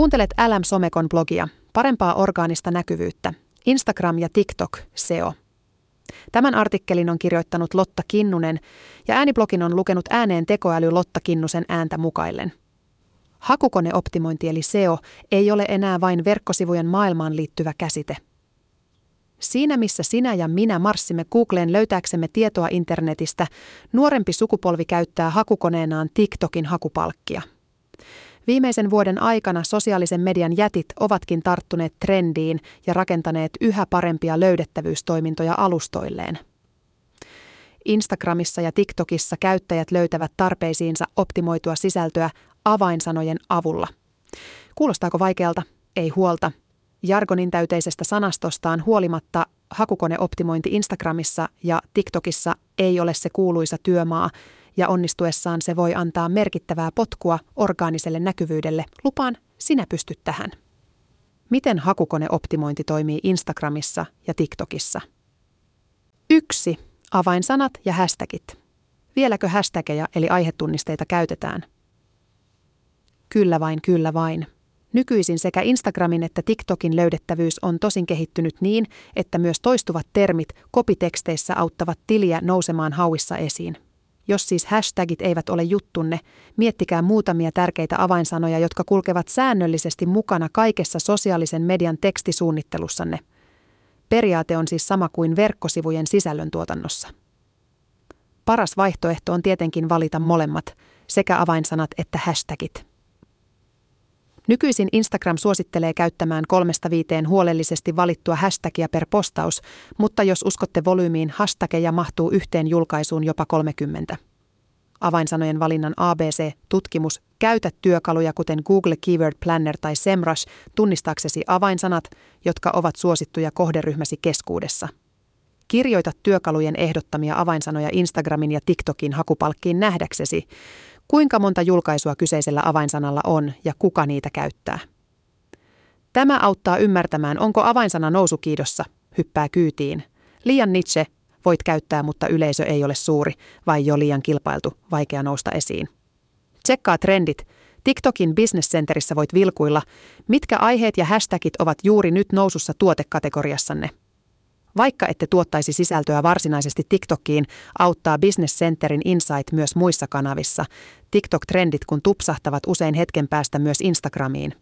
Kuuntelet LM Somekon blogia, parempaa orgaanista näkyvyyttä, Instagram ja TikTok, SEO. Tämän artikkelin on kirjoittanut Lotta Kinnunen ja ääniblogin on lukenut ääneen tekoäly Lotta Kinnusen ääntä mukaillen. Hakukoneoptimointi eli SEO ei ole enää vain verkkosivujen maailmaan liittyvä käsite. Siinä missä sinä ja minä marssimme Googleen löytääksemme tietoa internetistä, nuorempi sukupolvi käyttää hakukoneenaan TikTokin hakupalkkia. Viimeisen vuoden aikana sosiaalisen median jätit ovatkin tarttuneet trendiin ja rakentaneet yhä parempia löydettävyystoimintoja alustoilleen. Instagramissa ja TikTokissa käyttäjät löytävät tarpeisiinsa optimoitua sisältöä avainsanojen avulla. Kuulostaako vaikealta? Ei huolta. Jargonin täyteisestä sanastostaan huolimatta hakukoneoptimointi Instagramissa ja TikTokissa ei ole se kuuluisa työmaa, ja onnistuessaan se voi antaa merkittävää potkua orgaaniselle näkyvyydelle. Lupaan, sinä pystyt tähän. Miten hakukoneoptimointi toimii Instagramissa ja TikTokissa? 1. Avainsanat ja hashtagit. Vieläkö hashtageja eli aihetunnisteita käytetään? Kyllä vain, kyllä vain. Nykyisin sekä Instagramin että TikTokin löydettävyys on tosin kehittynyt niin, että myös toistuvat termit kopiteksteissä auttavat tiliä nousemaan hauissa esiin. Jos siis hashtagit eivät ole juttunne, miettikää muutamia tärkeitä avainsanoja, jotka kulkevat säännöllisesti mukana kaikessa sosiaalisen median tekstisuunnittelussanne. Periaate on siis sama kuin verkkosivujen sisällöntuotannossa. Paras vaihtoehto on tietenkin valita molemmat, sekä avainsanat että hashtagit. Nykyisin Instagram suosittelee käyttämään kolmesta viiteen huolellisesti valittua hashtagia per postaus, mutta jos uskotte volyymiin, hashtageja mahtuu yhteen julkaisuun jopa 30. Avainsanojen valinnan ABC-tutkimus Käytä työkaluja kuten Google Keyword Planner tai SEMrush tunnistaaksesi avainsanat, jotka ovat suosittuja kohderyhmäsi keskuudessa. Kirjoita työkalujen ehdottamia avainsanoja Instagramin ja TikTokin hakupalkkiin nähdäksesi, kuinka monta julkaisua kyseisellä avainsanalla on ja kuka niitä käyttää. Tämä auttaa ymmärtämään, onko avainsana nousukiidossa, hyppää kyytiin. Liian Nietzsche voit käyttää, mutta yleisö ei ole suuri, vai jo liian kilpailtu, vaikea nousta esiin. Tsekkaa trendit. TikTokin Business Centerissä voit vilkuilla, mitkä aiheet ja hashtagit ovat juuri nyt nousussa tuotekategoriassanne. Vaikka ette tuottaisi sisältöä varsinaisesti TikTokiin, auttaa Business Centerin Insight myös muissa kanavissa. TikTok-trendit kun tupsahtavat usein hetken päästä myös Instagramiin.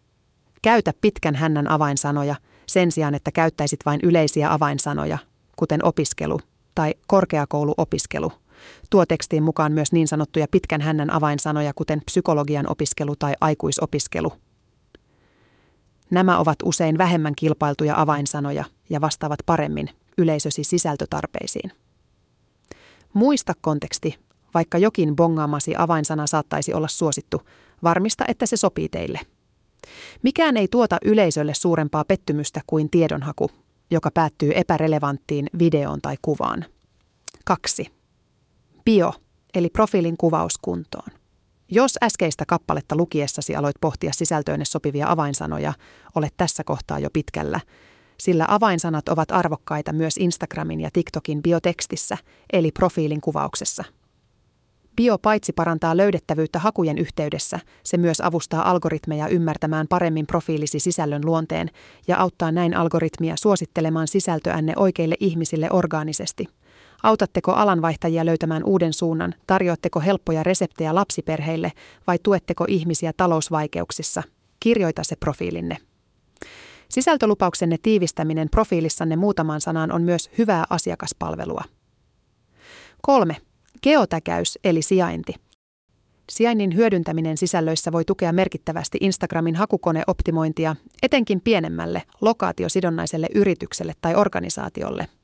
Käytä pitkän hännän avainsanoja sen sijaan, että käyttäisit vain yleisiä avainsanoja, kuten opiskelu tai korkeakouluopiskelu. Tuo tekstiin mukaan myös niin sanottuja pitkän hännän avainsanoja, kuten psykologian opiskelu tai aikuisopiskelu. Nämä ovat usein vähemmän kilpailtuja avainsanoja ja vastaavat paremmin yleisösi sisältötarpeisiin. Muista konteksti, vaikka jokin bongaamasi avainsana saattaisi olla suosittu, varmista, että se sopii teille. Mikään ei tuota yleisölle suurempaa pettymystä kuin tiedonhaku, joka päättyy epärelevanttiin videoon tai kuvaan. 2. Bio, eli profiilin kuvaus kuntoon. Jos äskeistä kappaletta lukiessasi aloit pohtia sisältöönne sopivia avainsanoja, olet tässä kohtaa jo pitkällä, sillä avainsanat ovat arvokkaita myös Instagramin ja TikTokin biotekstissä, eli profiilin kuvauksessa. Bio paitsi parantaa löydettävyyttä hakujen yhteydessä, se myös avustaa algoritmeja ymmärtämään paremmin profiilisi sisällön luonteen ja auttaa näin algoritmia suosittelemaan sisältöänne oikeille ihmisille orgaanisesti – Autatteko alanvaihtajia löytämään uuden suunnan? Tarjoatteko helppoja reseptejä lapsiperheille vai tuetteko ihmisiä talousvaikeuksissa? Kirjoita se profiilinne. Sisältölupauksenne tiivistäminen profiilissanne muutamaan sanaan on myös hyvää asiakaspalvelua. 3. Geotäkäys eli sijainti. Sijainnin hyödyntäminen sisällöissä voi tukea merkittävästi Instagramin hakukoneoptimointia, etenkin pienemmälle, lokaatiosidonnaiselle yritykselle tai organisaatiolle –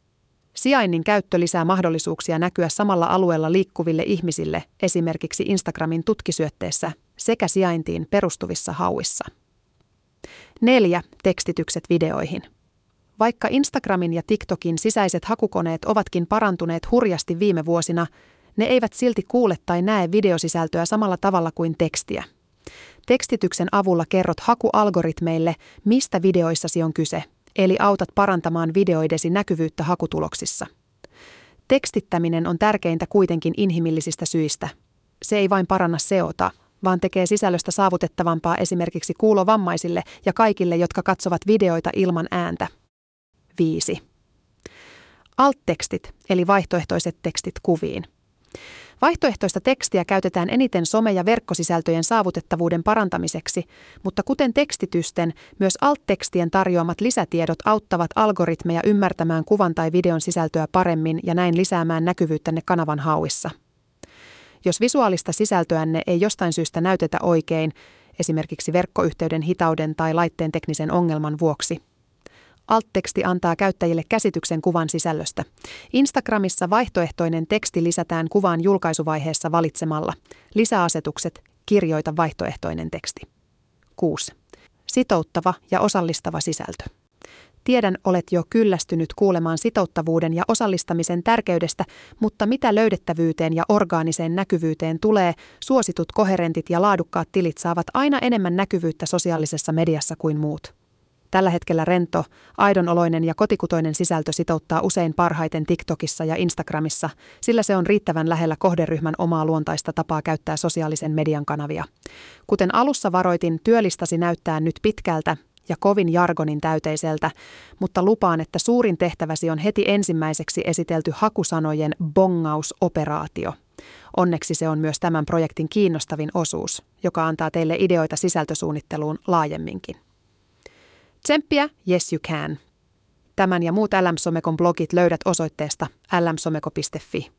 Sijainnin käyttö lisää mahdollisuuksia näkyä samalla alueella liikkuville ihmisille esimerkiksi Instagramin tutkisyötteessä sekä sijaintiin perustuvissa hauissa. 4. Tekstitykset videoihin. Vaikka Instagramin ja TikTokin sisäiset hakukoneet ovatkin parantuneet hurjasti viime vuosina, ne eivät silti kuule tai näe videosisältöä samalla tavalla kuin tekstiä. Tekstityksen avulla kerrot hakualgoritmeille, mistä videoissasi on kyse – eli autat parantamaan videoidesi näkyvyyttä hakutuloksissa. Tekstittäminen on tärkeintä kuitenkin inhimillisistä syistä. Se ei vain paranna seota, vaan tekee sisällöstä saavutettavampaa esimerkiksi kuulovammaisille ja kaikille, jotka katsovat videoita ilman ääntä. 5. Alt-tekstit, eli vaihtoehtoiset tekstit kuviin. Vaihtoehtoista tekstiä käytetään eniten some- ja verkkosisältöjen saavutettavuuden parantamiseksi, mutta kuten tekstitysten, myös alt-tekstien tarjoamat lisätiedot auttavat algoritmeja ymmärtämään kuvan tai videon sisältöä paremmin ja näin lisäämään näkyvyyttänne kanavan hauissa. Jos visuaalista sisältöänne ei jostain syystä näytetä oikein, esimerkiksi verkkoyhteyden hitauden tai laitteen teknisen ongelman vuoksi, Alt-teksti antaa käyttäjille käsityksen kuvan sisällöstä. Instagramissa vaihtoehtoinen teksti lisätään kuvan julkaisuvaiheessa valitsemalla lisäasetukset, kirjoita vaihtoehtoinen teksti. 6. Sitouttava ja osallistava sisältö. Tiedän, olet jo kyllästynyt kuulemaan sitouttavuuden ja osallistamisen tärkeydestä, mutta mitä löydettävyyteen ja orgaaniseen näkyvyyteen tulee, suositut koherentit ja laadukkaat tilit saavat aina enemmän näkyvyyttä sosiaalisessa mediassa kuin muut. Tällä hetkellä rento, aidonoloinen ja kotikutoinen sisältö sitouttaa usein parhaiten TikTokissa ja Instagramissa, sillä se on riittävän lähellä kohderyhmän omaa luontaista tapaa käyttää sosiaalisen median kanavia. Kuten alussa varoitin, työlistasi näyttää nyt pitkältä ja kovin jargonin täyteiseltä, mutta lupaan, että suurin tehtäväsi on heti ensimmäiseksi esitelty hakusanojen bongausoperaatio. Onneksi se on myös tämän projektin kiinnostavin osuus, joka antaa teille ideoita sisältösuunnitteluun laajemminkin. Tsemppiä, yes you can. Tämän ja muut LM Somekon blogit löydät osoitteesta lmsomeko.fi.